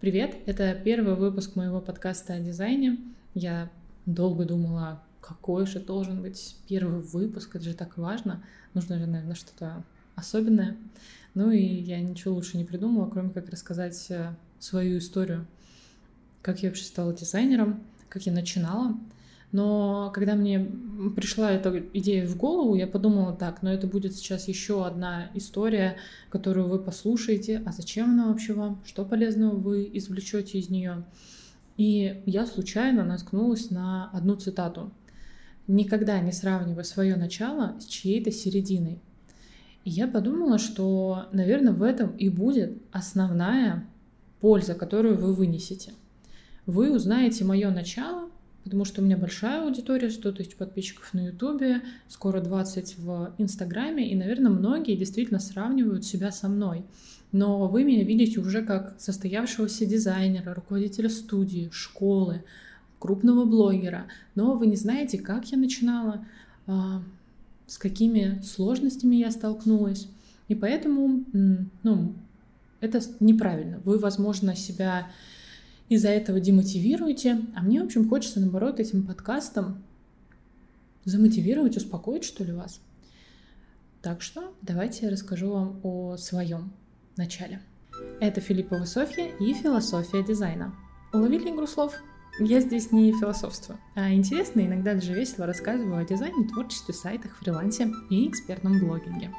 Привет, это первый выпуск моего подкаста о дизайне. Я долго думала, какой же должен быть первый выпуск, это же так важно. Нужно же, наверное, что-то особенное. Ну и я ничего лучше не придумала, кроме как рассказать э, свою историю, как я вообще стала дизайнером, как я начинала. Но когда мне пришла эта идея в голову, я подумала так, но это будет сейчас еще одна история, которую вы послушаете, а зачем она вообще вам, что полезного вы извлечете из нее. И я случайно наткнулась на одну цитату. «Никогда не сравнивай свое начало с чьей-то серединой». И я подумала, что, наверное, в этом и будет основная польза, которую вы вынесете. Вы узнаете мое начало, потому что у меня большая аудитория, 100 тысяч подписчиков на Ютубе, скоро 20 в Инстаграме, и, наверное, многие действительно сравнивают себя со мной. Но вы меня видите уже как состоявшегося дизайнера, руководителя студии, школы, крупного блогера, но вы не знаете, как я начинала, а, с какими сложностями я столкнулась. И поэтому, ну, это неправильно. Вы, возможно, себя из-за этого демотивируете. А мне, в общем, хочется, наоборот, этим подкастом замотивировать, успокоить, что ли, вас. Так что давайте я расскажу вам о своем начале. Это Филиппова Софья и философия дизайна. Уловили игру слов? Я здесь не философствую, а интересно, иногда даже весело рассказываю о дизайне, творчестве, сайтах, фрилансе и экспертном блогинге.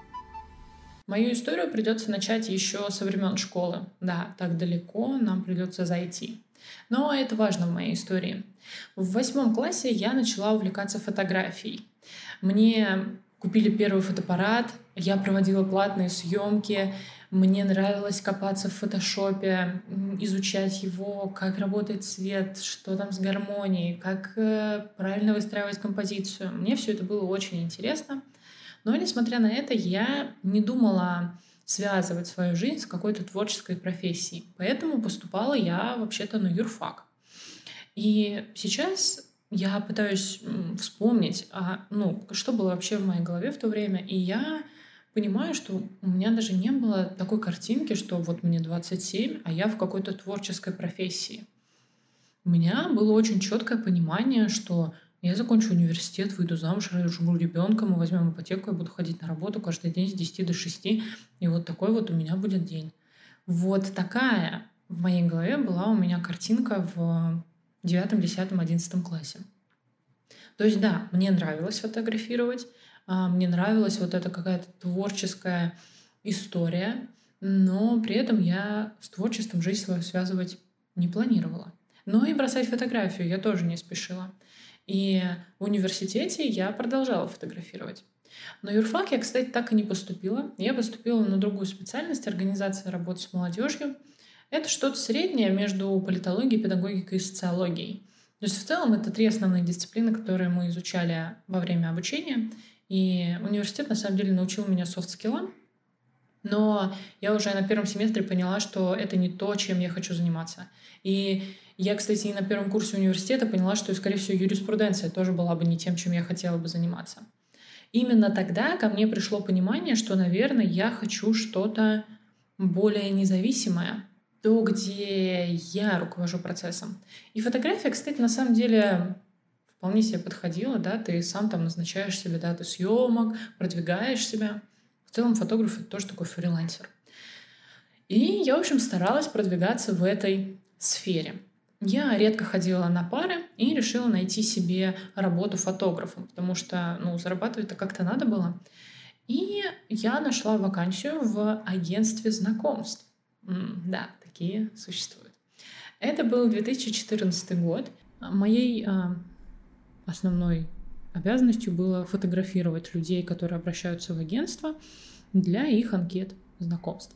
Мою историю придется начать еще со времен школы. Да, так далеко нам придется зайти. Но это важно в моей истории. В восьмом классе я начала увлекаться фотографией. Мне купили первый фотоаппарат, я проводила платные съемки, мне нравилось копаться в фотошопе, изучать его, как работает цвет, что там с гармонией, как э, правильно выстраивать композицию. Мне все это было очень интересно. Но, несмотря на это, я не думала связывать свою жизнь с какой-то творческой профессией. Поэтому поступала я вообще-то на юрфак. И сейчас я пытаюсь вспомнить, а, ну, что было вообще в моей голове в то время, и я понимаю, что у меня даже не было такой картинки, что вот мне 27, а я в какой-то творческой профессии. У меня было очень четкое понимание, что я закончу университет, выйду замуж, рожу ребенка, мы возьмем ипотеку, я буду ходить на работу каждый день с 10 до 6, и вот такой вот у меня будет день. Вот такая в моей голове была у меня картинка в 9, 10, 11 классе. То есть да, мне нравилось фотографировать, а, мне нравилась вот эта какая-то творческая история, но при этом я с творчеством жизнь свою связывать не планировала. Но и бросать фотографию я тоже не спешила. И в университете я продолжала фотографировать. На юрфак я, кстати, так и не поступила. Я поступила на другую специальность, организация работы с молодежью. Это что-то среднее между политологией, педагогикой и социологией. То есть в целом это три основные дисциплины, которые мы изучали во время обучения. И университет на самом деле научил меня софт-скиллам, но я уже на первом семестре поняла, что это не то, чем я хочу заниматься. И я, кстати, и на первом курсе университета поняла, что, скорее всего, юриспруденция тоже была бы не тем, чем я хотела бы заниматься. Именно тогда ко мне пришло понимание, что, наверное, я хочу что-то более независимое, то, где я руковожу процессом. И фотография, кстати, на самом деле вполне себе подходила, да, ты сам там назначаешь себе даты съемок, продвигаешь себя. В целом фотограф — это тоже такой фрилансер. И я, в общем, старалась продвигаться в этой сфере. Я редко ходила на пары и решила найти себе работу фотографом, потому что, ну, зарабатывать-то как-то надо было. И я нашла вакансию в агентстве знакомств. Да, такие существуют. Это был 2014 год. Моей э, основной обязанностью было фотографировать людей, которые обращаются в агентство для их анкет знакомств.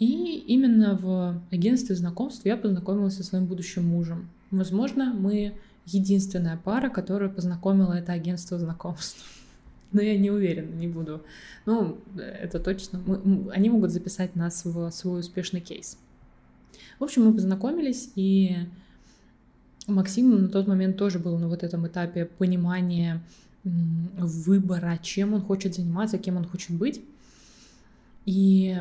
И именно в агентстве знакомств я познакомилась со своим будущим мужем. Возможно, мы единственная пара, которая познакомила это агентство знакомств. Но я не уверена, не буду. Ну, это точно. Мы, они могут записать нас в свой успешный кейс. В общем, мы познакомились, и Максим на тот момент тоже был на вот этом этапе понимания выбора, чем он хочет заниматься, кем он хочет быть. И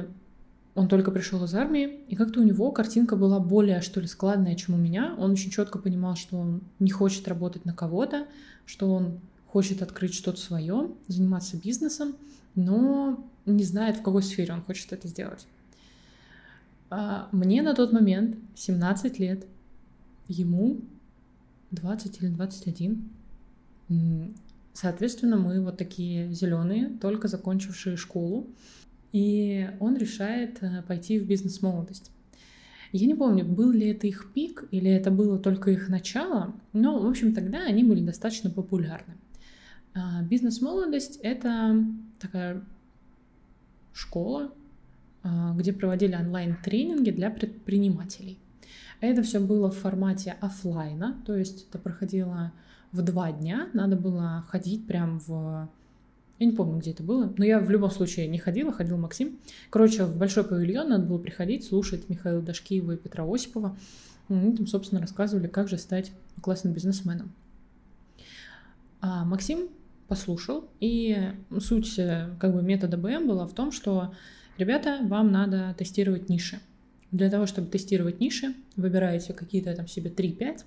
он только пришел из армии, и как-то у него картинка была более, что ли, складная, чем у меня. Он очень четко понимал, что он не хочет работать на кого-то, что он хочет открыть что-то свое, заниматься бизнесом, но не знает, в какой сфере он хочет это сделать. А мне на тот момент 17 лет, ему 20 или 21. Соответственно, мы вот такие зеленые, только закончившие школу. И он решает э, пойти в бизнес-молодость. Я не помню, был ли это их пик или это было только их начало, но, в общем, тогда они были достаточно популярны. А, бизнес-молодость — это такая школа, а, где проводили онлайн-тренинги для предпринимателей. Это все было в формате офлайна, то есть это проходило в два дня, надо было ходить прям в... Я не помню, где это было, но я в любом случае не ходила, ходил Максим. Короче, в большой павильон надо было приходить, слушать Михаила Дашкиева и Петра Осипова. Они там, собственно, рассказывали, как же стать классным бизнесменом. А Максим послушал, и суть э, как бы метода БМ была в том, что, ребята, вам надо тестировать ниши. Для того, чтобы тестировать ниши, выбираете какие-то там себе 3-5,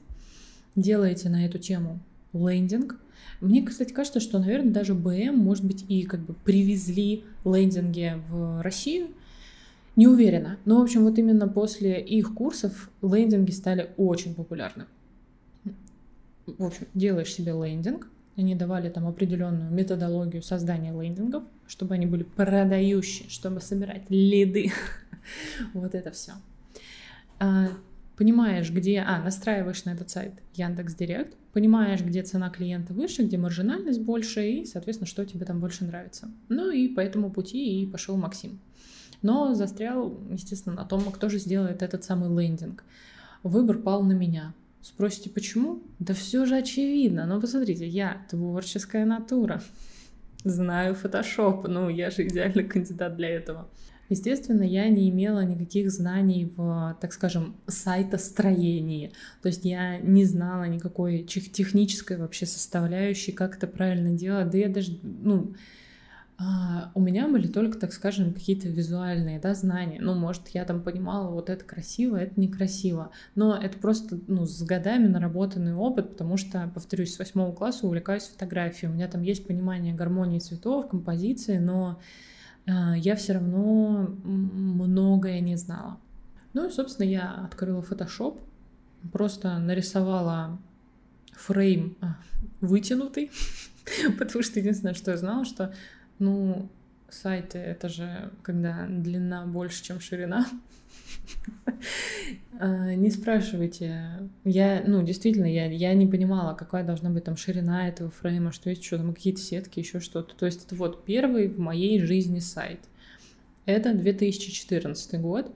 делаете на эту тему лендинг. Мне, кстати, кажется, что, наверное, даже БМ, может быть, и как бы привезли лендинги в Россию. Не уверена. Но, в общем, вот именно после их курсов лендинги стали очень популярны. В общем, делаешь себе лендинг, они давали там определенную методологию создания лендингов, чтобы они были продающие, чтобы собирать лиды. вот это все. Понимаешь, где... А, настраиваешь на этот сайт Яндекс Директ, понимаешь, где цена клиента выше, где маржинальность больше, и, соответственно, что тебе там больше нравится. Ну и по этому пути и пошел Максим. Но застрял, естественно, на том, кто же сделает этот самый лендинг. Выбор пал на меня. Спросите, почему? Да все же очевидно. Но посмотрите, я творческая натура. Знаю фотошоп, ну я же идеальный кандидат для этого. Естественно, я не имела никаких знаний в, так скажем, сайтостроении. То есть я не знала никакой технической вообще составляющей, как это правильно делать. Да я даже, ну, а, у меня были только, так скажем, какие-то визуальные да, знания. Ну, может, я там понимала, вот это красиво, это некрасиво. Но это просто ну, с годами наработанный опыт, потому что, повторюсь, с восьмого класса увлекаюсь фотографией. У меня там есть понимание гармонии цветов, композиции, но я все равно многое не знала. Ну и, собственно, я открыла Photoshop, просто нарисовала фрейм а, вытянутый, потому что единственное, что я знала, что ну, сайты — это же когда длина больше, чем ширина. А, не спрашивайте. Я, ну, действительно, я, я не понимала, какая должна быть там ширина этого фрейма, что есть, что там какие-то сетки, еще что-то. То есть это вот первый в моей жизни сайт. Это 2014 год.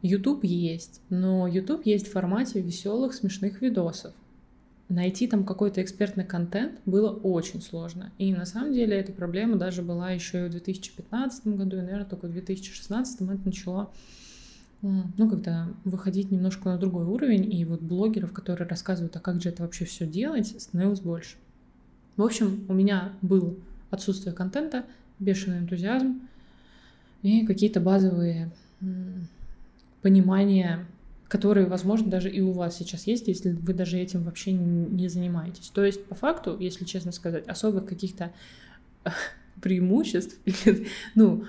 YouTube есть, но YouTube есть в формате веселых, смешных видосов найти там какой-то экспертный контент было очень сложно. И на самом деле эта проблема даже была еще и в 2015 году, и, наверное, только в 2016 это начало ну, когда выходить немножко на другой уровень, и вот блогеров, которые рассказывают, а как же это вообще все делать, становилось больше. В общем, у меня был отсутствие контента, бешеный энтузиазм и какие-то базовые понимания которые, возможно, даже и у вас сейчас есть, если вы даже этим вообще не занимаетесь. То есть, по факту, если честно сказать, особых каких-то преимуществ, ну,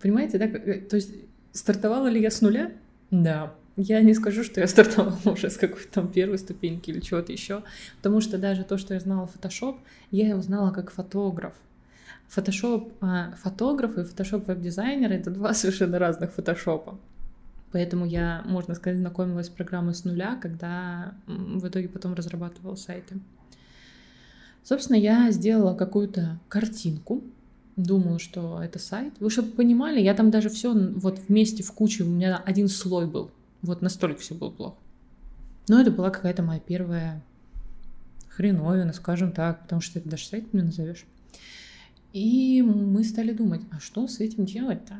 понимаете, да, э, то есть стартовала ли я с нуля? Да. Я не скажу, что я стартовала уже с какой-то там первой ступеньки или чего-то еще, потому что даже то, что я знала Photoshop, я его знала как фотограф. Photoshop а, фотограф и Photoshop веб-дизайнер — это два совершенно разных фотошопа. Поэтому я, можно сказать, знакомилась с программой с нуля, когда в итоге потом разрабатывала сайты. Собственно, я сделала какую-то картинку, думала, что это сайт. Вы чтобы понимали, я там даже все вот вместе в куче, у меня один слой был. Вот настолько все было плохо. Но это была какая-то моя первая хреновина, скажем так, потому что это даже сайт не назовешь. И мы стали думать, а что с этим делать-то?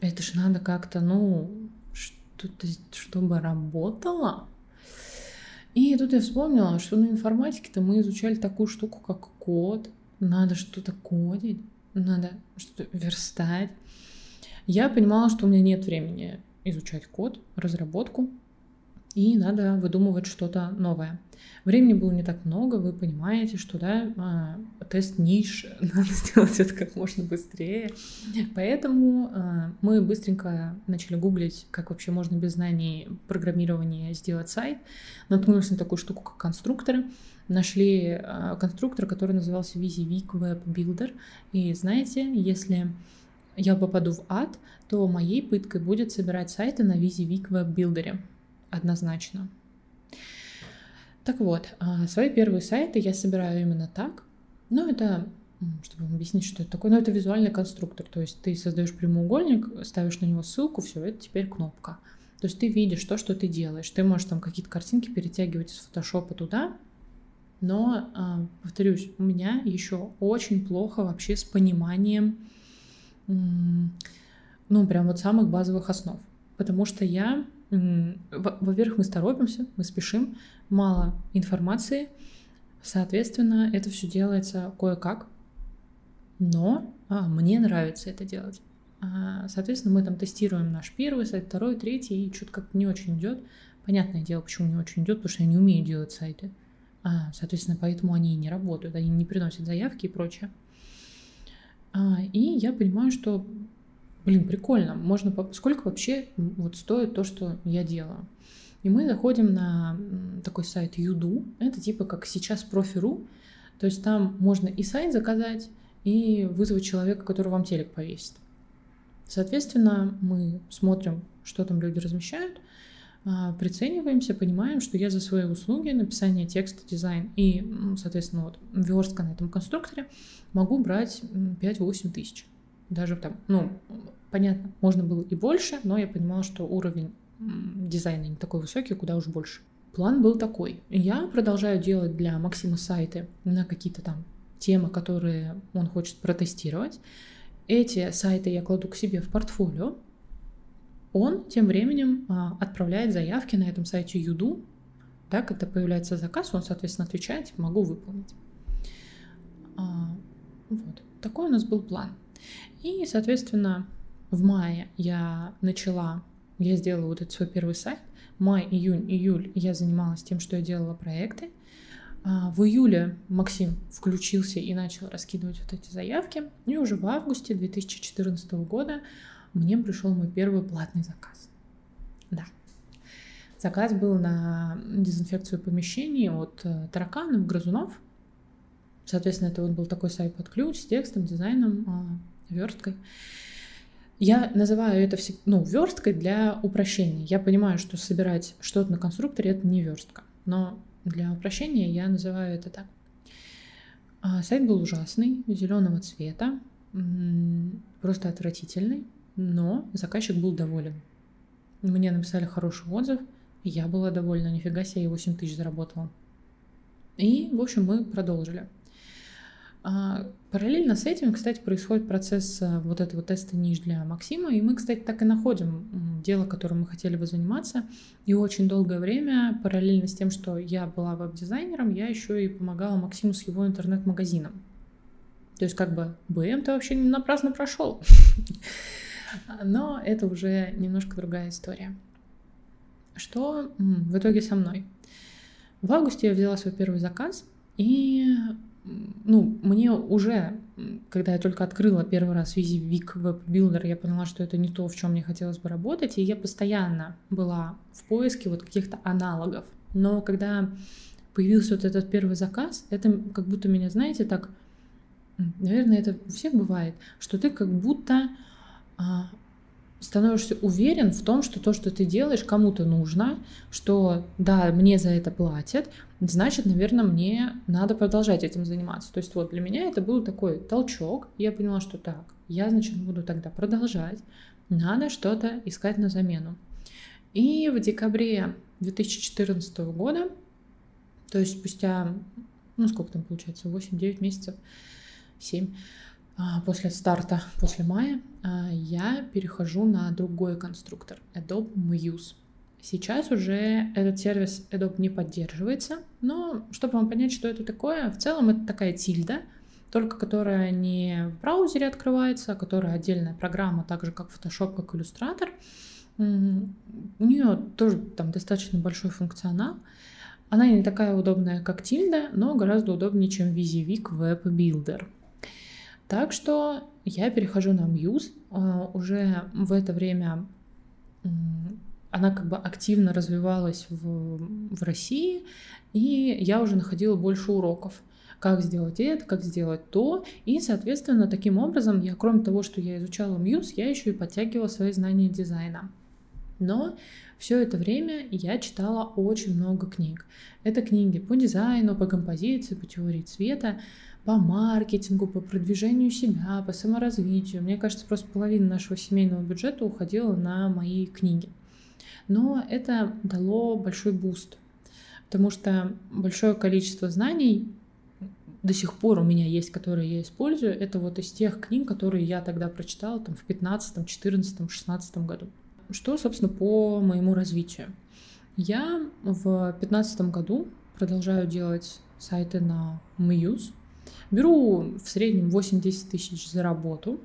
Это же надо как-то, ну, что-то, чтобы работало. И тут я вспомнила, что на информатике-то мы изучали такую штуку, как код. Надо что-то кодить, надо что-то верстать. я понимала, что у меня нет времени изучать код, разработку, и надо выдумывать что-то новое. Времени было не так много, вы понимаете, что да, а, тест ниш, надо сделать это как можно быстрее. Поэтому а, мы быстренько начали гуглить, как вообще можно без знаний программирования сделать сайт. Наткнулись на такую штуку, как конструкторы. Нашли а, конструктор, который назывался VisiVic Web Builder. И знаете, если я попаду в ад, то моей пыткой будет собирать сайты на VisiVic Web Builder. Однозначно. Так вот, а, свои первые сайты я собираю именно так. Ну, это, чтобы вам объяснить, что это такое, ну, это визуальный конструктор. То есть ты создаешь прямоугольник, ставишь на него ссылку, все, это теперь кнопка. То есть ты видишь то, что ты делаешь. Ты можешь там какие-то картинки перетягивать из фотошопа туда, но, а, повторюсь, у меня еще очень плохо вообще с пониманием, ну, прям вот самых базовых основ. Потому что я во-первых, мы торопимся, мы спешим, мало информации, соответственно, это все делается кое-как, но а, мне нравится это делать. А, соответственно, мы там тестируем наш первый сайт, второй, третий, и что-то как-то не очень идет. Понятное дело, почему не очень идет, потому что я не умею делать сайты. Соответственно, поэтому они и не работают, они не приносят заявки и прочее. А, и я понимаю, что блин, прикольно, можно, сколько вообще вот стоит то, что я делаю. И мы заходим на такой сайт Юду, это типа как сейчас профи.ру, то есть там можно и сайт заказать, и вызвать человека, который вам телек повесит. Соответственно, мы смотрим, что там люди размещают, а, прицениваемся, понимаем, что я за свои услуги, написание текста, дизайн и, соответственно, вот верстка на этом конструкторе могу брать 5-8 тысяч. Даже там, ну, понятно, можно было и больше, но я понимала, что уровень дизайна не такой высокий, куда уж больше. План был такой. Я продолжаю делать для Максима сайты на какие-то там темы, которые он хочет протестировать. Эти сайты я кладу к себе в портфолио. Он тем временем а, отправляет заявки на этом сайте Юду. Да, когда появляется заказ, он, соответственно, отвечает, типа, могу выполнить. А, вот. Такой у нас был план. И, соответственно, в мае я начала, я сделала вот этот свой первый сайт. Май, июнь, июль я занималась тем, что я делала проекты. А, в июле Максим включился и начал раскидывать вот эти заявки. И уже в августе 2014 года мне пришел мой первый платный заказ. Да. Заказ был на дезинфекцию помещений от э, тараканов, грызунов. Соответственно, это вот был такой сайт под ключ с текстом, дизайном, а, версткой. Я называю это ну, версткой для упрощения. Я понимаю, что собирать что-то на конструкторе это не верстка, но для упрощения я называю это так. А, сайт был ужасный, зеленого цвета, просто отвратительный, но заказчик был доволен. Мне написали хороший отзыв, я была довольна, нифига себе, я 8 тысяч заработала. И, в общем, мы продолжили. А, параллельно с этим, кстати, происходит процесс э, вот этого теста ниш для Максима, и мы, кстати, так и находим дело, которым мы хотели бы заниматься. И очень долгое время, параллельно с тем, что я была веб-дизайнером, я еще и помогала Максиму с его интернет-магазином. То есть как бы БМ-то вообще не напрасно прошел. Но это уже немножко другая история. Что в итоге со мной? В августе я взяла свой первый заказ, и ну, мне уже, когда я только открыла первый раз VisiVic Web Builder, я поняла, что это не то, в чем мне хотелось бы работать, и я постоянно была в поиске вот каких-то аналогов. Но когда появился вот этот первый заказ, это как будто меня, знаете, так, наверное, это у всех бывает, что ты как будто становишься уверен в том, что то, что ты делаешь, кому-то нужно, что да, мне за это платят, значит, наверное, мне надо продолжать этим заниматься. То есть вот для меня это был такой толчок, я поняла, что так, я, значит, буду тогда продолжать, надо что-то искать на замену. И в декабре 2014 года, то есть спустя, ну сколько там получается, 8-9 месяцев, 7, а, после старта, после мая, а, я перехожу на другой конструктор, Adobe Muse. Сейчас уже этот сервис Adobe не поддерживается, но чтобы вам понять, что это такое, в целом это такая тильда, только которая не в браузере открывается, а которая отдельная программа, так же как Photoshop, как Illustrator. У нее тоже там достаточно большой функционал. Она не такая удобная, как Tilda, но гораздо удобнее, чем Visivik Web Builder. Так что я перехожу на Muse. А, уже в это время она как бы активно развивалась в, в России, и я уже находила больше уроков как сделать это, как сделать то. И, соответственно, таким образом я, кроме того, что я изучала Muse, я еще и подтягивала свои знания дизайна. Но все это время я читала очень много книг. Это книги по дизайну, по композиции, по теории цвета, по маркетингу, по продвижению себя, по саморазвитию. Мне кажется, просто половина нашего семейного бюджета уходила на мои книги. Но это дало большой буст, потому что большое количество знаний до сих пор у меня есть, которые я использую, это вот из тех книг, которые я тогда прочитала там в 15, 14, 16 году. Что, собственно, по моему развитию? Я в 15 году продолжаю делать сайты на Muse, Беру в среднем 8-10 тысяч за работу.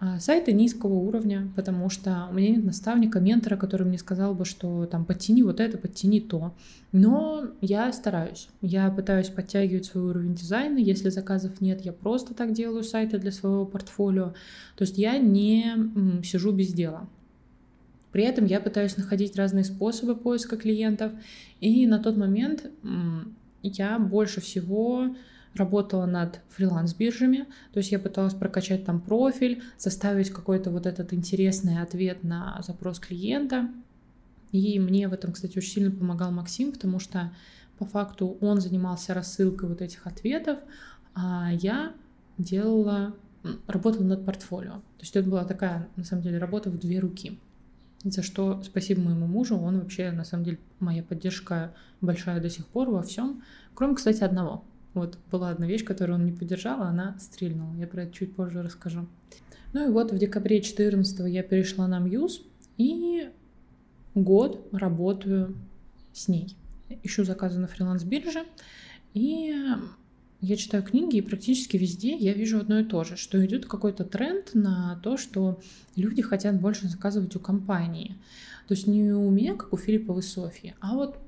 А, сайты низкого уровня, потому что у меня нет наставника, ментора, который мне сказал бы, что там подтяни вот это, подтяни то. Но я стараюсь. Я пытаюсь подтягивать свой уровень дизайна. Если заказов нет, я просто так делаю сайты для своего портфолио. То есть я не сижу без дела. При этом я пытаюсь находить разные способы поиска клиентов. И на тот момент я больше всего работала над фриланс-биржами, то есть я пыталась прокачать там профиль, составить какой-то вот этот интересный ответ на запрос клиента. И мне в этом, кстати, очень сильно помогал Максим, потому что по факту он занимался рассылкой вот этих ответов, а я делала, работала над портфолио. То есть это была такая, на самом деле, работа в две руки. За что спасибо моему мужу, он вообще, на самом деле, моя поддержка большая до сих пор во всем, кроме, кстати, одного — вот была одна вещь, которую он не поддержал, а она стрельнула. Я про это чуть позже расскажу. Ну и вот в декабре 14 я перешла на Muse и год работаю с ней. Ищу заказы на фриланс-бирже, и я читаю книги, и практически везде я вижу одно и то же, что идет какой-то тренд на то, что люди хотят больше заказывать у компании. То есть не у меня, как у Филипповой Софьи, а вот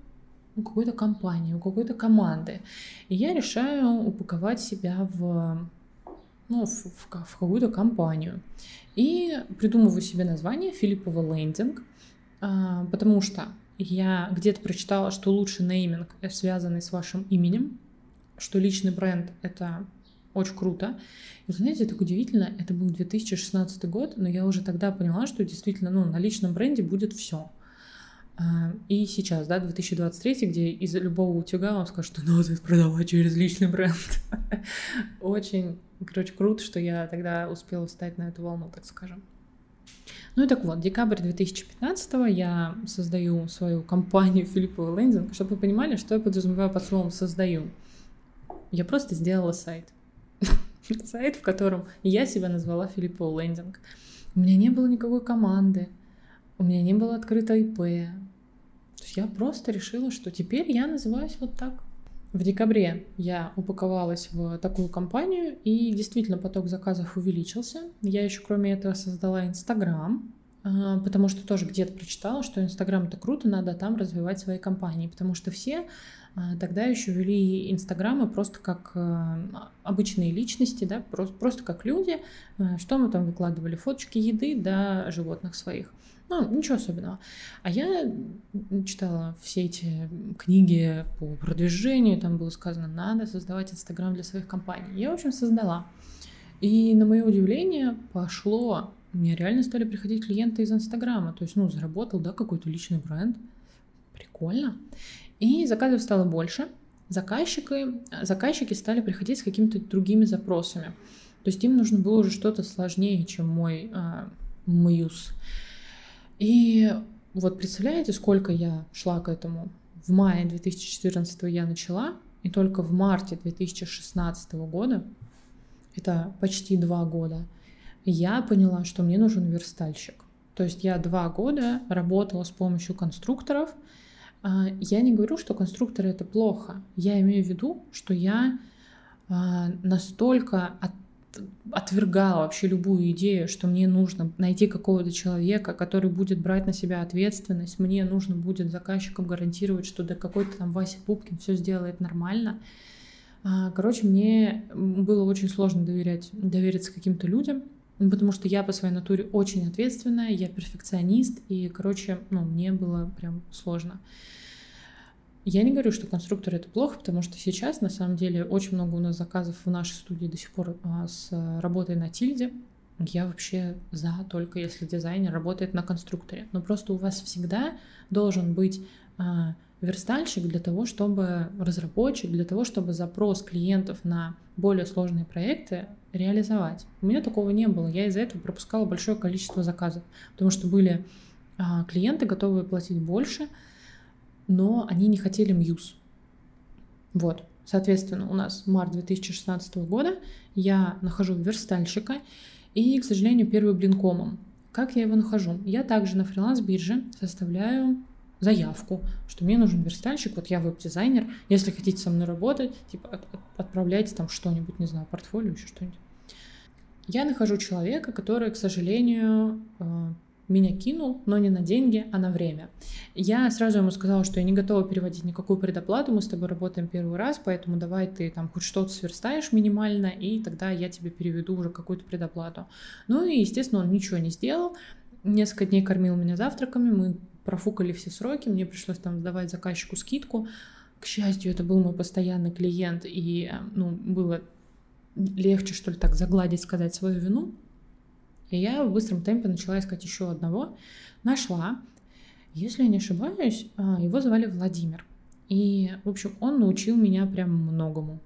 у какой-то компании, у какой-то команды. И я решаю упаковать себя в, ну, в, в, в какую-то компанию. И придумываю себе название Филиппова лендинг, а, потому что я где-то прочитала, что лучший нейминг связанный с вашим именем, что личный бренд — это очень круто. И, знаете, так удивительно, это был 2016 год, но я уже тогда поняла, что действительно, ну, на личном бренде будет все. А, и сейчас, да, 2023, где из любого утюга вам скажут, что надо продавать через личный бренд. Очень, короче, круто, что я тогда успела встать на эту волну, так скажем. Ну и так вот, декабрь 2015 я создаю свою компанию Филиппова Лендинг, чтобы вы понимали, что я подразумеваю под словом «создаю». Я просто сделала сайт. сайт, в котором я себя назвала Филиппова Лендинг. У меня не было никакой команды, у меня не было открыто ИП, то есть я просто решила, что теперь я называюсь вот так. В декабре я упаковалась в такую компанию, и действительно поток заказов увеличился. Я еще, кроме этого, создала Инстаграм, а, потому что тоже где-то прочитала, что Инстаграм это круто, надо там развивать свои компании, потому что все тогда еще вели Инстаграмы просто как а, обычные личности, да, просто, просто как люди, что мы там выкладывали, фоточки еды, да, животных своих. Ну, ничего особенного. А я читала все эти книги по продвижению, там было сказано, надо создавать Инстаграм для своих компаний. Я, в общем, создала. И на мое удивление пошло. Мне реально стали приходить клиенты из Инстаграма. То есть, ну, заработал, да, какой-то личный бренд. Прикольно. И заказов стало больше. Заказчики, заказчики стали приходить с какими-то другими запросами. То есть им нужно было уже что-то сложнее, чем мой э, мьюз. И вот представляете, сколько я шла к этому? В мае 2014 я начала, и только в марте 2016 года, это почти два года, я поняла, что мне нужен верстальщик. То есть я два года работала с помощью конструкторов. А, я не говорю, что конструкторы это плохо. Я имею в виду, что я а, настолько от, отвергала вообще любую идею, что мне нужно найти какого-то человека, который будет брать на себя ответственность, мне нужно будет заказчикам гарантировать, что да какой-то там Вася Пупкин все сделает нормально. А, короче, мне было очень сложно доверять, довериться каким-то людям, потому что я по своей натуре очень ответственная, я перфекционист, и, короче, ну, мне было прям сложно. Я не говорю, что конструктор это плохо, потому что сейчас, на самом деле, очень много у нас заказов в нашей студии до сих пор а, с работой на тильде. Я вообще за, только если дизайнер работает на конструкторе. Но просто у вас всегда должен быть а, верстальщик для того, чтобы разработчик, для того, чтобы запрос клиентов на более сложные проекты реализовать. У меня такого не было. Я из-за этого пропускала большое количество заказов, потому что были а, клиенты, готовые платить больше, но они не хотели Мьюз. Вот. Соответственно, у нас март 2016 года, я нахожу верстальщика, и, к сожалению, первый блин комом. Как я его нахожу? Я также на фриланс-бирже составляю заявку, что мне нужен верстальщик, вот я веб-дизайнер, если хотите со мной работать, типа от, от, отправляйте там что-нибудь, не знаю, портфолио, еще что-нибудь. Я нахожу человека, который, к сожалению, э, меня кинул, но не на деньги, а на время. Я сразу ему сказала, что я не готова переводить никакую предоплату, мы с тобой работаем первый раз, поэтому давай ты там хоть что-то сверстаешь минимально, и тогда я тебе переведу уже какую-то предоплату. Ну и, естественно, он ничего не сделал. Несколько дней кормил меня завтраками, мы профукали все сроки, мне пришлось там давать заказчику скидку. К счастью, это был мой постоянный клиент, и ну, было легче, что ли, так загладить, сказать свою вину. И я в быстром темпе начала искать еще одного. Нашла. Если я не ошибаюсь, а, его звали Владимир. И, в общем, он научил меня прям многому.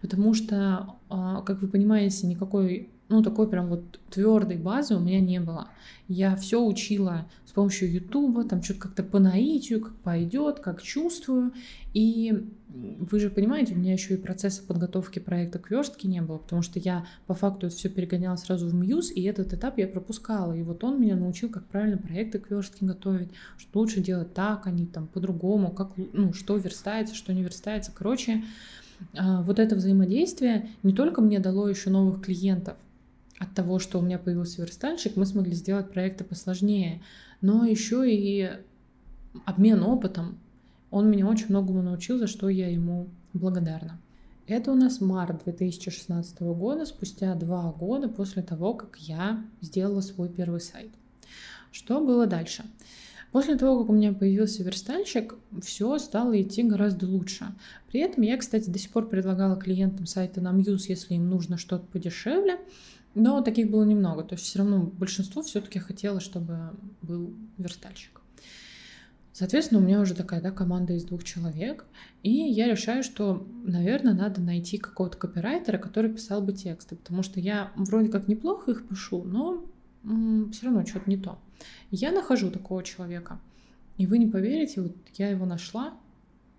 Потому что, а, как вы понимаете, никакой ну, такой прям вот твердой базы у меня не было. Я все учила с помощью Ютуба, там что-то как-то по наитию, как пойдет, как чувствую. И вы же понимаете, у меня еще и процесса подготовки проекта к верстке не было, потому что я по факту это все перегоняла сразу в Мьюз, и этот этап я пропускала. И вот он меня научил, как правильно проекты к верстке готовить, что лучше делать так, а не там по-другому, как, ну, что верстается, что не верстается. Короче, а, вот это взаимодействие не только мне дало еще новых клиентов, от того, что у меня появился верстальщик, мы смогли сделать проекты посложнее, но еще и обмен опытом. Он меня очень многому научил, за что я ему благодарна. Это у нас март 2016 года, спустя два года после того, как я сделала свой первый сайт. Что было дальше? После того, как у меня появился верстальщик, все стало идти гораздо лучше. При этом я, кстати, до сих пор предлагала клиентам сайта на Muse, если им нужно что-то подешевле, но таких было немного. То есть все равно большинство все-таки хотело, чтобы был верстальщик. Соответственно, у меня уже такая да, команда из двух человек, и я решаю, что, наверное, надо найти какого-то копирайтера, который писал бы тексты, потому что я вроде как неплохо их пишу, но м- все равно что-то не то. Я нахожу такого человека, и вы не поверите, вот я его нашла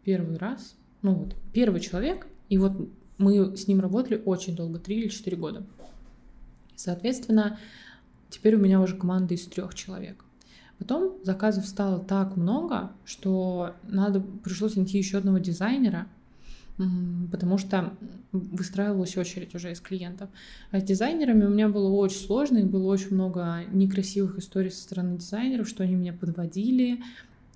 первый раз, ну вот, первый человек, и вот мы с ним работали очень долго, три или четыре года. Соответственно, теперь у меня уже команда из трех человек. Потом заказов стало так много, что надо пришлось найти еще одного дизайнера, потому что выстраивалась очередь уже из клиентов. А с дизайнерами у меня было очень сложно, и было очень много некрасивых историй со стороны дизайнеров, что они меня подводили,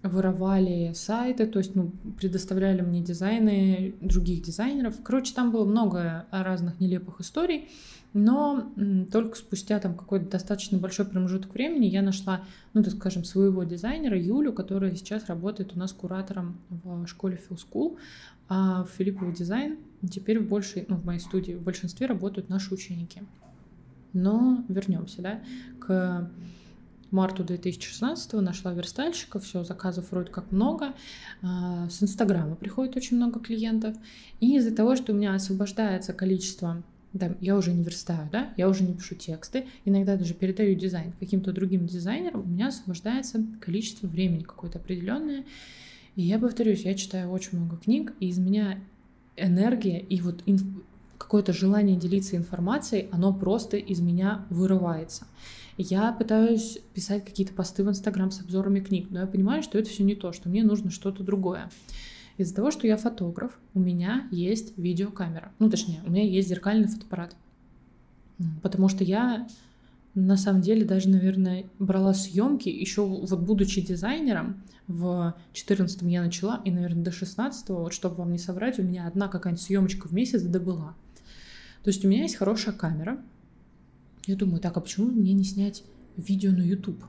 воровали сайты, то есть ну, предоставляли мне дизайны других дизайнеров. Короче, там было много разных нелепых историй. Но только спустя там какой-то достаточно большой промежуток времени я нашла, ну, так скажем, своего дизайнера Юлю, которая сейчас работает у нас куратором в школе Phil School, а в Филипповый дизайн теперь в большей, ну, в моей студии в большинстве работают наши ученики. Но вернемся, да, к марту 2016 нашла верстальщика, все, заказов вроде как много, а, с Инстаграма приходит очень много клиентов, и из-за того, что у меня освобождается количество да, я уже не верстаю, да, я уже не пишу тексты, иногда даже передаю дизайн каким-то другим дизайнерам, у меня освобождается количество времени какое-то определенное. И я повторюсь, я читаю очень много книг, и из меня энергия и вот инф... какое-то желание делиться информацией, оно просто из меня вырывается. Я пытаюсь писать какие-то посты в Инстаграм с обзорами книг, но я понимаю, что это все не то, что мне нужно что-то другое. Из-за того, что я фотограф, у меня есть видеокамера. Ну, точнее, у меня есть зеркальный фотоаппарат. Потому что я на самом деле даже, наверное, брала съемки еще вот будучи дизайнером. В 14 я начала, и, наверное, до 16 вот чтобы вам не соврать, у меня одна какая-нибудь съемочка в месяц да была. То есть у меня есть хорошая камера. Я думаю, так, а почему мне не снять видео на YouTube?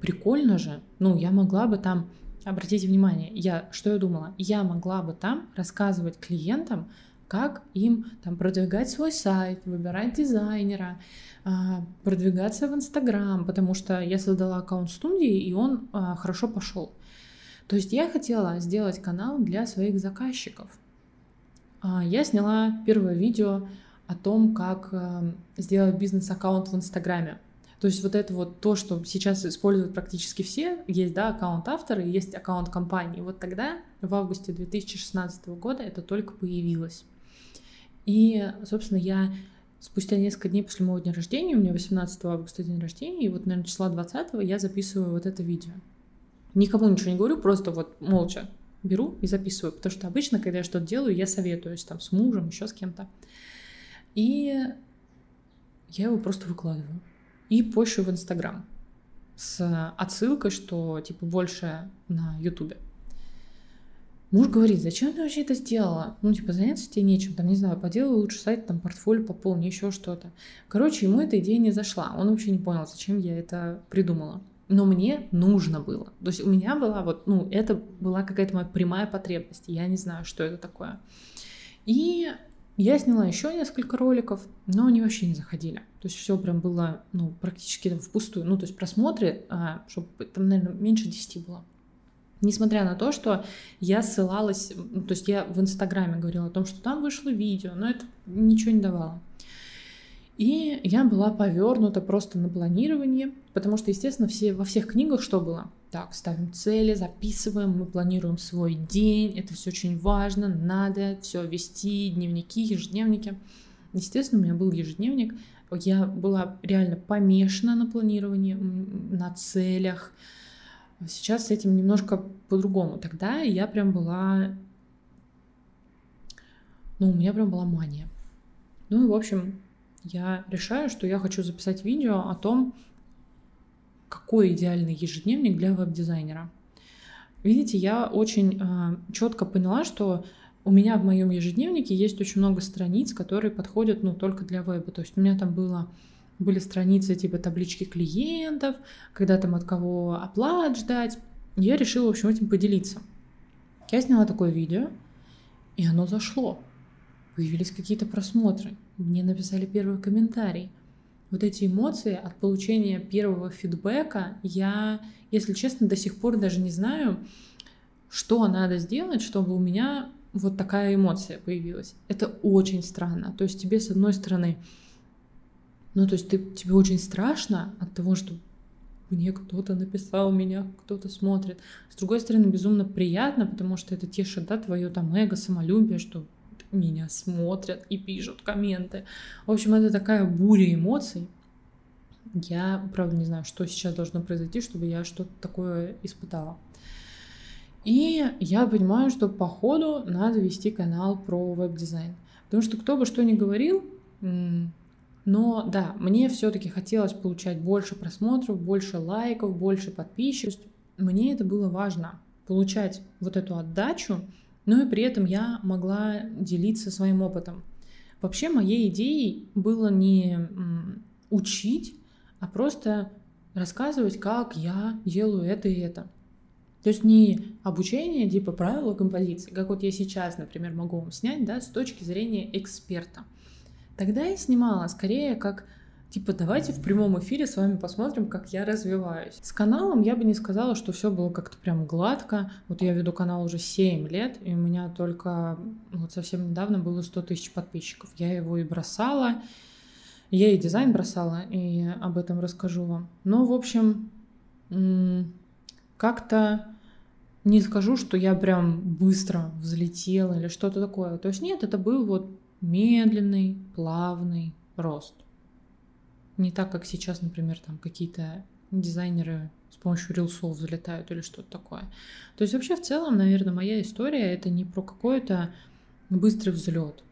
Прикольно же. Ну, я могла бы там, обратите внимание, я, что я думала? Я могла бы там рассказывать клиентам, как им там продвигать свой сайт, выбирать дизайнера, а, продвигаться в Инстаграм, потому что я создала аккаунт студии, и он а, хорошо пошел. То есть я хотела сделать канал для своих заказчиков. А, я сняла первое видео о том, как сделать бизнес-аккаунт в Инстаграме. То есть вот это вот то, что сейчас используют практически все, есть, да, аккаунт автора, есть аккаунт компании. Вот тогда, в августе 2016 года, это только появилось. И, собственно, я спустя несколько дней после моего дня рождения, у меня 18 августа день рождения, и вот, наверное, числа 20 я записываю вот это видео. Никому ничего не говорю, просто вот молча беру и записываю, потому что обычно, когда я что-то делаю, я советуюсь там с мужем, еще с кем-то. И я его просто выкладываю. И пощу в Инстаграм с отсылкой, что типа больше на Ютубе. Муж говорит, зачем ты вообще это сделала? Ну, типа, заняться тебе нечем, там, не знаю, поделай лучше сайт, там, портфолио пополни, еще что-то. Короче, ему эта идея не зашла. Он вообще не понял, зачем я это придумала. Но мне нужно было. То есть у меня была вот, ну, это была какая-то моя прямая потребность. Я не знаю, что это такое. И я сняла еще несколько роликов, но они вообще не заходили. То есть все прям было, ну, практически впустую. Ну, то есть просмотры, а, чтобы там, наверное, меньше 10 было. Несмотря на то, что я ссылалась, то есть я в Инстаграме говорила о том, что там вышло видео, но это ничего не давало. И я была повернута просто на планирование, потому что, естественно, все, во всех книгах что было? Так, ставим цели, записываем, мы планируем свой день, это все очень важно, надо все вести, дневники, ежедневники. Естественно, у меня был ежедневник, я была реально помешана на планировании, на целях, Сейчас с этим немножко по-другому. Тогда я прям была... Ну, у меня прям была мания. Ну и, в общем, я решаю, что я хочу записать видео о том, какой идеальный ежедневник для веб-дизайнера. Видите, я очень э, четко поняла, что у меня в моем ежедневнике есть очень много страниц, которые подходят ну, только для веба. То есть у меня там было были страницы типа таблички клиентов, когда там от кого оплат ждать. Я решила, в общем, этим поделиться. Я сняла такое видео, и оно зашло. Появились какие-то просмотры. Мне написали первый комментарий. Вот эти эмоции от получения первого фидбэка, я, если честно, до сих пор даже не знаю, что надо сделать, чтобы у меня вот такая эмоция появилась. Это очень странно. То есть тебе, с одной стороны, ну, то есть ты, тебе очень страшно от того, что мне кто-то написал, меня кто-то смотрит. С другой стороны, безумно приятно, потому что это тешит, да, твое там эго, самолюбие, что меня смотрят и пишут комменты. В общем, это такая буря эмоций. Я, правда, не знаю, что сейчас должно произойти, чтобы я что-то такое испытала. И я понимаю, что по ходу надо вести канал про веб-дизайн. Потому что кто бы что ни говорил, но да, мне все-таки хотелось получать больше просмотров, больше лайков, больше подписчиков. Мне это было важно, получать вот эту отдачу, но и при этом я могла делиться своим опытом. Вообще моей идеей было не учить, а просто рассказывать, как я делаю это и это. То есть не обучение типа правила композиции, как вот я сейчас, например, могу вам снять, да, с точки зрения эксперта. Тогда я снимала скорее как типа давайте в прямом эфире с вами посмотрим, как я развиваюсь. С каналом я бы не сказала, что все было как-то прям гладко. Вот я веду канал уже 7 лет, и у меня только вот совсем недавно было 100 тысяч подписчиков. Я его и бросала, я и дизайн бросала, и об этом расскажу вам. Но, в общем, как-то не скажу, что я прям быстро взлетела или что-то такое. То есть нет, это был вот медленный, плавный рост. Не так, как сейчас, например, там какие-то дизайнеры с помощью рилсов взлетают или что-то такое. То есть вообще в целом, наверное, моя история это не про какой-то быстрый взлет,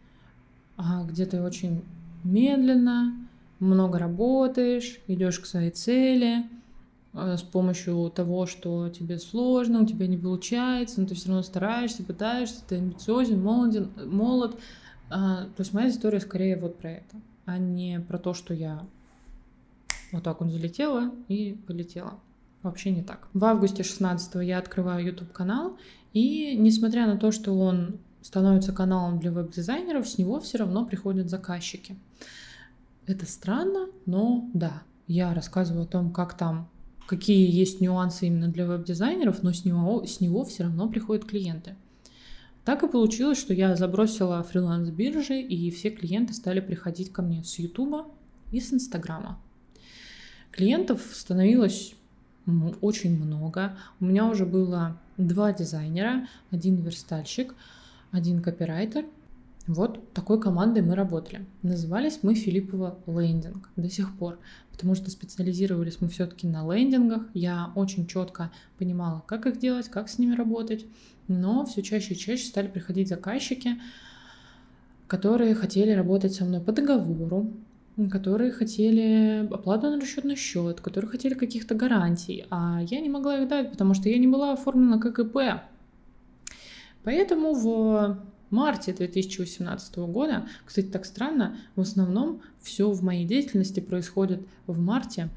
а где ты очень медленно, много работаешь, идешь к своей цели, э, с помощью того, что тебе сложно, у тебя не получается, но ты все равно стараешься, пытаешься, ты амбициозен, молоден, молод. А, то есть моя история скорее вот про это, а не про то, что я вот так вот залетела и полетела. Вообще не так. В августе 16 я открываю YouTube канал, и несмотря на то, что он становится каналом для веб-дизайнеров, с него все равно приходят заказчики. Это странно, но да, я рассказываю о том, как там, какие есть нюансы именно для веб-дизайнеров, но с него, с него все равно приходят клиенты. Так и получилось, что я забросила фриланс-биржи, и все клиенты стали приходить ко мне с Ютуба и с Инстаграма. Клиентов становилось очень много. У меня уже было два дизайнера, один верстальщик, один копирайтер – вот такой командой мы работали. Назывались мы Филиппова лендинг до сих пор, потому что специализировались мы все-таки на лендингах. Я очень четко понимала, как их делать, как с ними работать, но все чаще и чаще стали приходить заказчики, которые хотели работать со мной по договору, которые хотели оплату на расчетный счет, которые хотели каких-то гарантий, а я не могла их дать, потому что я не была оформлена как ИП. Поэтому в марте 2018 года. Кстати, так странно, в основном все в моей деятельности происходит в марте,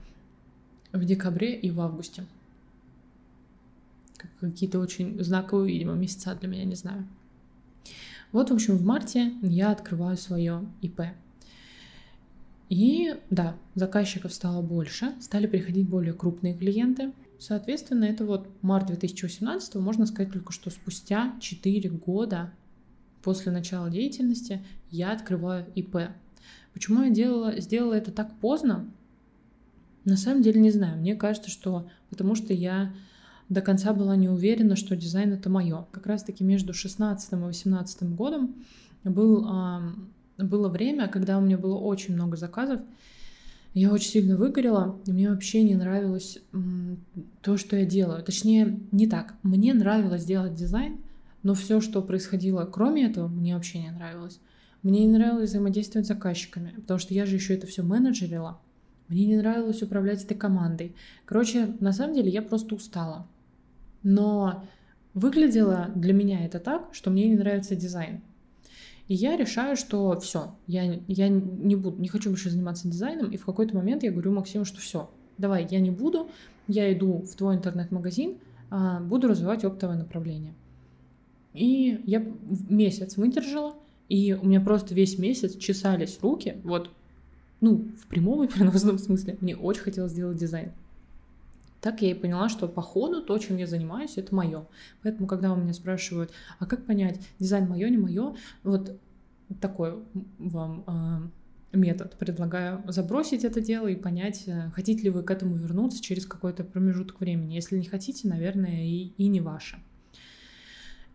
в декабре и в августе. Какие-то очень знаковые, видимо, месяца для меня, не знаю. Вот, в общем, в марте я открываю свое ИП. И да, заказчиков стало больше, стали приходить более крупные клиенты. Соответственно, это вот март 2018, можно сказать только, что спустя 4 года после начала деятельности я открываю ИП. Почему я делала, сделала это так поздно? На самом деле не знаю. Мне кажется, что потому что я до конца была не уверена, что дизайн это мое. Как раз таки между 16 и 18 годом был, было время, когда у меня было очень много заказов. Я очень сильно выгорела, и мне вообще не нравилось то, что я делаю. Точнее, не так. Мне нравилось делать дизайн, но все, что происходило кроме этого, мне вообще не нравилось. Мне не нравилось взаимодействовать с заказчиками, потому что я же еще это все менеджерила. Мне не нравилось управлять этой командой. Короче, на самом деле я просто устала. Но выглядело для меня это так, что мне не нравится дизайн. И я решаю, что все, я, я не буду, не хочу больше заниматься дизайном. И в какой-то момент я говорю Максиму, что все, давай, я не буду, я иду в твой интернет-магазин, а, буду развивать оптовое направление. И я месяц выдержала, и у меня просто весь месяц чесались руки, вот, ну, в прямом и переносном смысле. Мне очень хотелось сделать дизайн. Так я и поняла, что по ходу то, чем я занимаюсь, это мое. Поэтому, когда у меня спрашивают, а как понять, дизайн мое, не мое, вот такой вам э, метод предлагаю забросить это дело и понять, э, хотите ли вы к этому вернуться через какой-то промежуток времени. Если не хотите, наверное, и, и не ваше.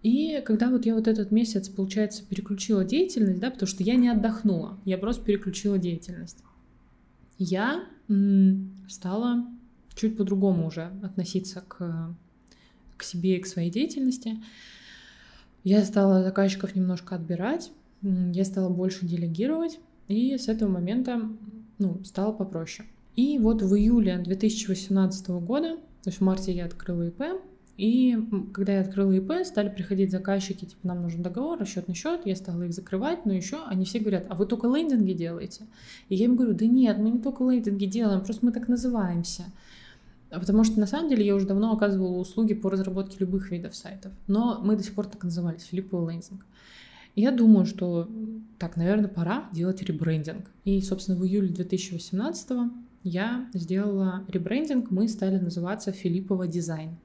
И когда вот я вот этот месяц, получается, переключила деятельность, да, потому что я не отдохнула, я просто переключила деятельность, я м, стала чуть по-другому уже относиться к, к себе и к своей деятельности. Я стала заказчиков немножко отбирать, я стала больше делегировать, и с этого момента ну, стало попроще. И вот в июле 2018 года, то есть в марте я открыла ИП, и когда я открыла ИП, стали приходить заказчики, типа, нам нужен договор, расчетный счет, я стала их закрывать, но еще они все говорят, а вы только лендинги делаете? И я им говорю, да нет, мы не только лендинги делаем, просто мы так называемся. Потому что на самом деле я уже давно оказывала услуги по разработке любых видов сайтов, но мы до сих пор так назывались, Филиппова лендинг. Я думаю, что так, наверное, пора делать ребрендинг. И, собственно, в июле 2018 я сделала ребрендинг, мы стали называться Филиппова дизайн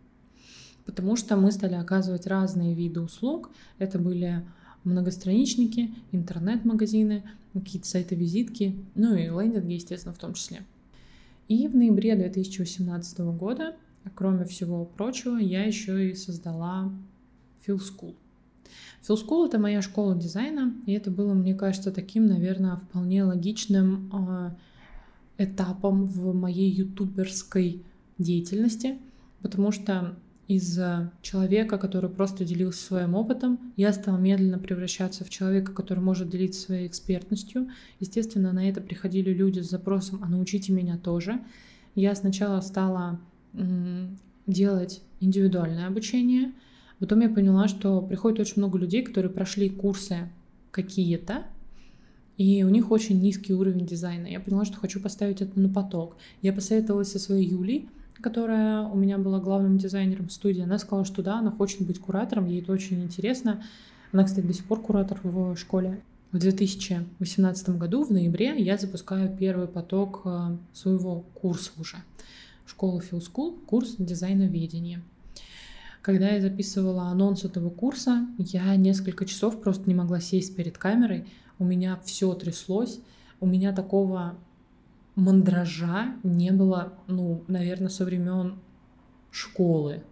потому что мы стали оказывать разные виды услуг. Это были многостраничники, интернет-магазины, какие-то сайты-визитки, ну и лендинги, естественно, в том числе. И в ноябре 2018 года, кроме всего прочего, я еще и создала Feel School. Feel School — это моя школа дизайна, и это было, мне кажется, таким, наверное, вполне логичным э, этапом в моей ютуберской деятельности, потому что из человека, который просто делился своим опытом, я стала медленно превращаться в человека, который может делиться своей экспертностью. Естественно, на это приходили люди с запросом «а научите меня тоже». Я сначала стала делать индивидуальное обучение, потом я поняла, что приходит очень много людей, которые прошли курсы какие-то, и у них очень низкий уровень дизайна. Я поняла, что хочу поставить это на поток. Я посоветовалась со своей Юлей, которая у меня была главным дизайнером студии. Она сказала, что да, она хочет быть куратором, ей это очень интересно. Она, кстати, до сих пор куратор в школе. В 2018 году, в ноябре, я запускаю первый поток э, своего курса уже. Школа Feel School, курс дизайноведения. Когда я записывала анонс этого курса, я несколько часов просто не могла сесть перед камерой, у меня все тряслось, у меня такого мандража не было, ну, наверное, со времен школы.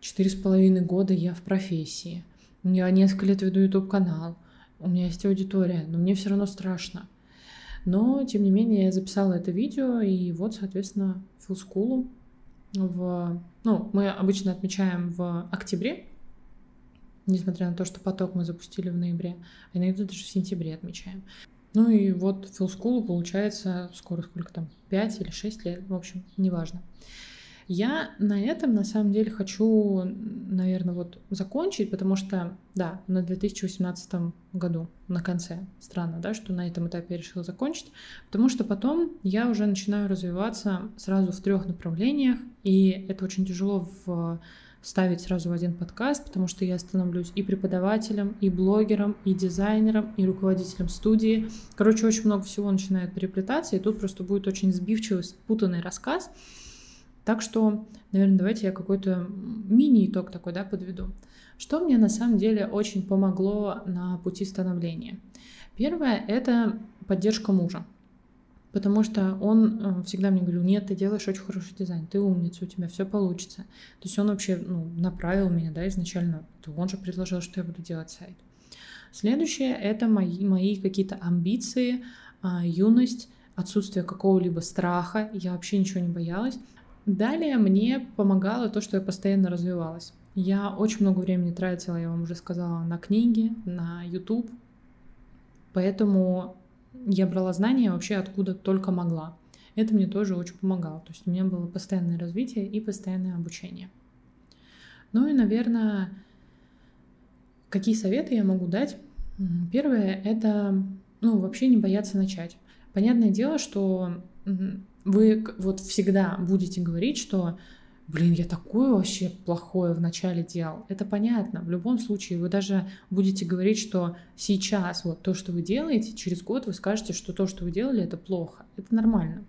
Четыре с половиной года я в профессии. Я несколько лет веду YouTube канал. У меня есть аудитория, но мне все равно страшно. Но, тем не менее, я записала это видео, и вот, соответственно, филскулу в... Ну, мы обычно отмечаем в октябре, несмотря на то, что поток мы запустили в ноябре, а иногда даже в сентябре отмечаем. Ну и вот филскулу получается скоро сколько там, 5 или 6 лет, в общем, неважно. Я на этом, на самом деле, хочу, наверное, вот закончить, потому что, да, на 2018 году, на конце, странно, да, что на этом этапе я решила закончить, потому что потом я уже начинаю развиваться сразу в трех направлениях, и это очень тяжело в ставить сразу в один подкаст, потому что я становлюсь и преподавателем, и блогером, и дизайнером, и руководителем студии. Короче, очень много всего начинает переплетаться, и тут просто будет очень сбивчивый, спутанный рассказ. Так что, наверное, давайте я какой-то мини-итог такой да, подведу. Что мне на самом деле очень помогло на пути становления? Первое — это поддержка мужа. Потому что он э, всегда мне говорил, нет, ты делаешь очень хороший дизайн, ты умница, у тебя все получится. То есть он вообще ну, направил меня, да, изначально. Он же предложил, что я буду делать сайт. Следующее — это мои, мои какие-то амбиции, а, юность, отсутствие какого-либо страха, я вообще ничего не боялась. Далее мне помогало то, что я постоянно развивалась. Я очень много времени тратила, я вам уже сказала, на книги, на YouTube. Поэтому я брала знания вообще откуда только могла. Это мне тоже очень помогало. То есть у меня было постоянное развитие и постоянное обучение. Ну и, наверное, какие советы я могу дать? Первое — это, ну, вообще не бояться начать. Понятное дело, что вы вот всегда будете говорить, что блин, я такое вообще плохое вначале делал. Это понятно. В любом случае, вы даже будете говорить, что сейчас вот то, что вы делаете, через год вы скажете, что то, что вы делали, это плохо. Это нормально.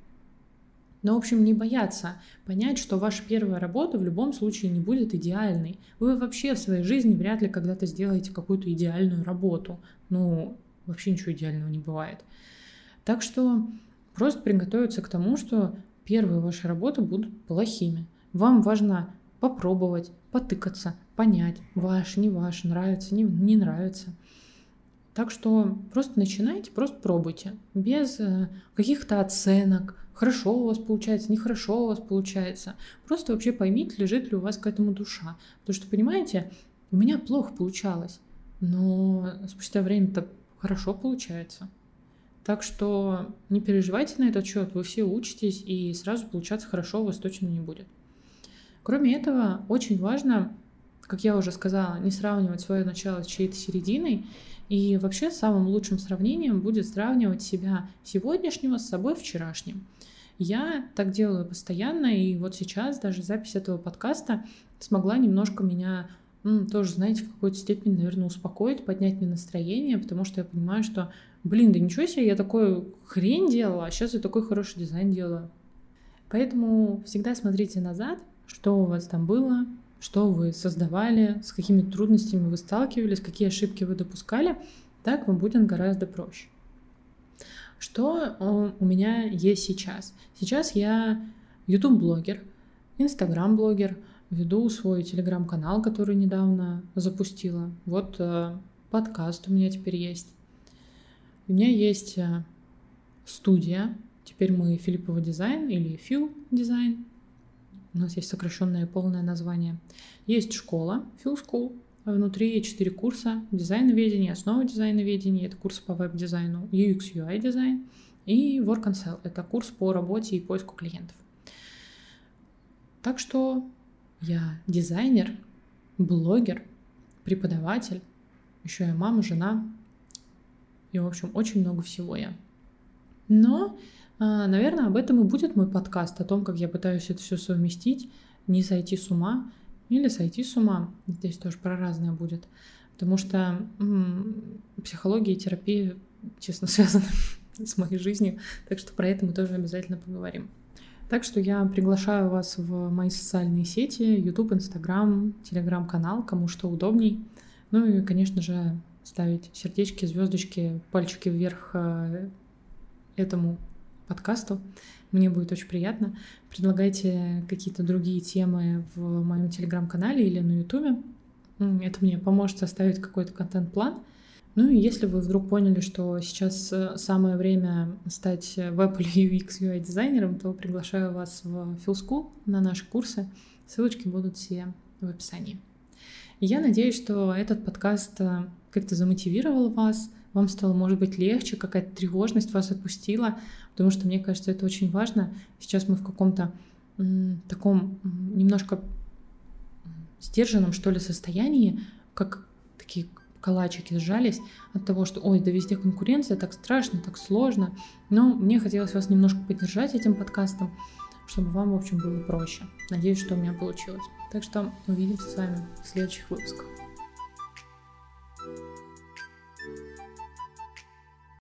Но, в общем, не бояться понять, что ваша первая работа в любом случае не будет идеальной. Вы вообще в своей жизни вряд ли когда-то сделаете какую-то идеальную работу. Ну, вообще ничего идеального не бывает. Так что просто приготовиться к тому, что первые ваши работы будут плохими. Вам важно попробовать, потыкаться, понять, ваш, не ваш, нравится, не, не нравится. Так что просто начинайте, просто пробуйте, без э, каких-то оценок, хорошо у вас получается, нехорошо у вас получается. Просто вообще поймите, лежит ли у вас к этому душа. Потому что, понимаете, у меня плохо получалось, но спустя время-то хорошо получается. Так что не переживайте на этот счет, вы все учитесь, и сразу получаться хорошо у вас точно не будет. Кроме этого, очень важно, как я уже сказала, не сравнивать свое начало с чьей-то серединой. И вообще самым лучшим сравнением будет сравнивать себя сегодняшнего с собой вчерашним. Я так делаю постоянно, и вот сейчас даже запись этого подкаста смогла немножко меня тоже, знаете, в какой-то степени, наверное, успокоить, поднять мне настроение, потому что я понимаю, что, блин, да ничего себе, я такой хрень делала, а сейчас я такой хороший дизайн делаю. Поэтому всегда смотрите назад, что у вас там было, что вы создавали, с какими трудностями вы сталкивались, какие ошибки вы допускали, так вам будет гораздо проще. Что э, у меня есть сейчас? Сейчас я YouTube-блогер, Instagram-блогер, веду свой телеграм-канал, который недавно запустила. Вот э, подкаст у меня теперь есть. У меня есть э, студия. Теперь мы Филиппова дизайн или Фил дизайн. У нас есть сокращенное полное название. Есть школа, Phil School, Внутри четыре курса дизайноведения, основа дизайноведения, это курс по веб-дизайну, UX, UI дизайн и Work and Sell, это курс по работе и поиску клиентов. Так что я дизайнер, блогер, преподаватель, еще я мама, жена, и, в общем, очень много всего я. Но, а, наверное, об этом и будет мой подкаст, о том, как я пытаюсь это все совместить, не сойти с ума, или сойти с ума. Здесь тоже про разное будет. Потому что м- психология и терапия, честно, связаны с моей жизнью. Так что про это мы тоже обязательно поговорим. Так что я приглашаю вас в мои социальные сети, YouTube, Instagram, Telegram-канал, кому что удобней. Ну и, конечно же, ставить сердечки, звездочки, пальчики вверх э, этому подкасту. Мне будет очень приятно. Предлагайте какие-то другие темы в моем телеграм-канале или на ютубе. Это мне поможет составить какой-то контент-план. Ну и если вы вдруг поняли, что сейчас э, самое время стать веб или UX UI дизайнером, то приглашаю вас в School на наши курсы. Ссылочки будут все в описании. Я надеюсь, что этот подкаст э, как-то замотивировал вас, вам стало, может быть, легче, какая-то тревожность вас отпустила, потому что, мне кажется, это очень важно. Сейчас мы в каком-то таком немножко сдержанном, что ли, состоянии, как такие калачики сжались от того, что, ой, да везде конкуренция, так страшно, так сложно. Но мне хотелось вас немножко поддержать этим подкастом, чтобы вам, в общем, было проще. Надеюсь, что у меня получилось. Так что увидимся с вами в следующих выпусках.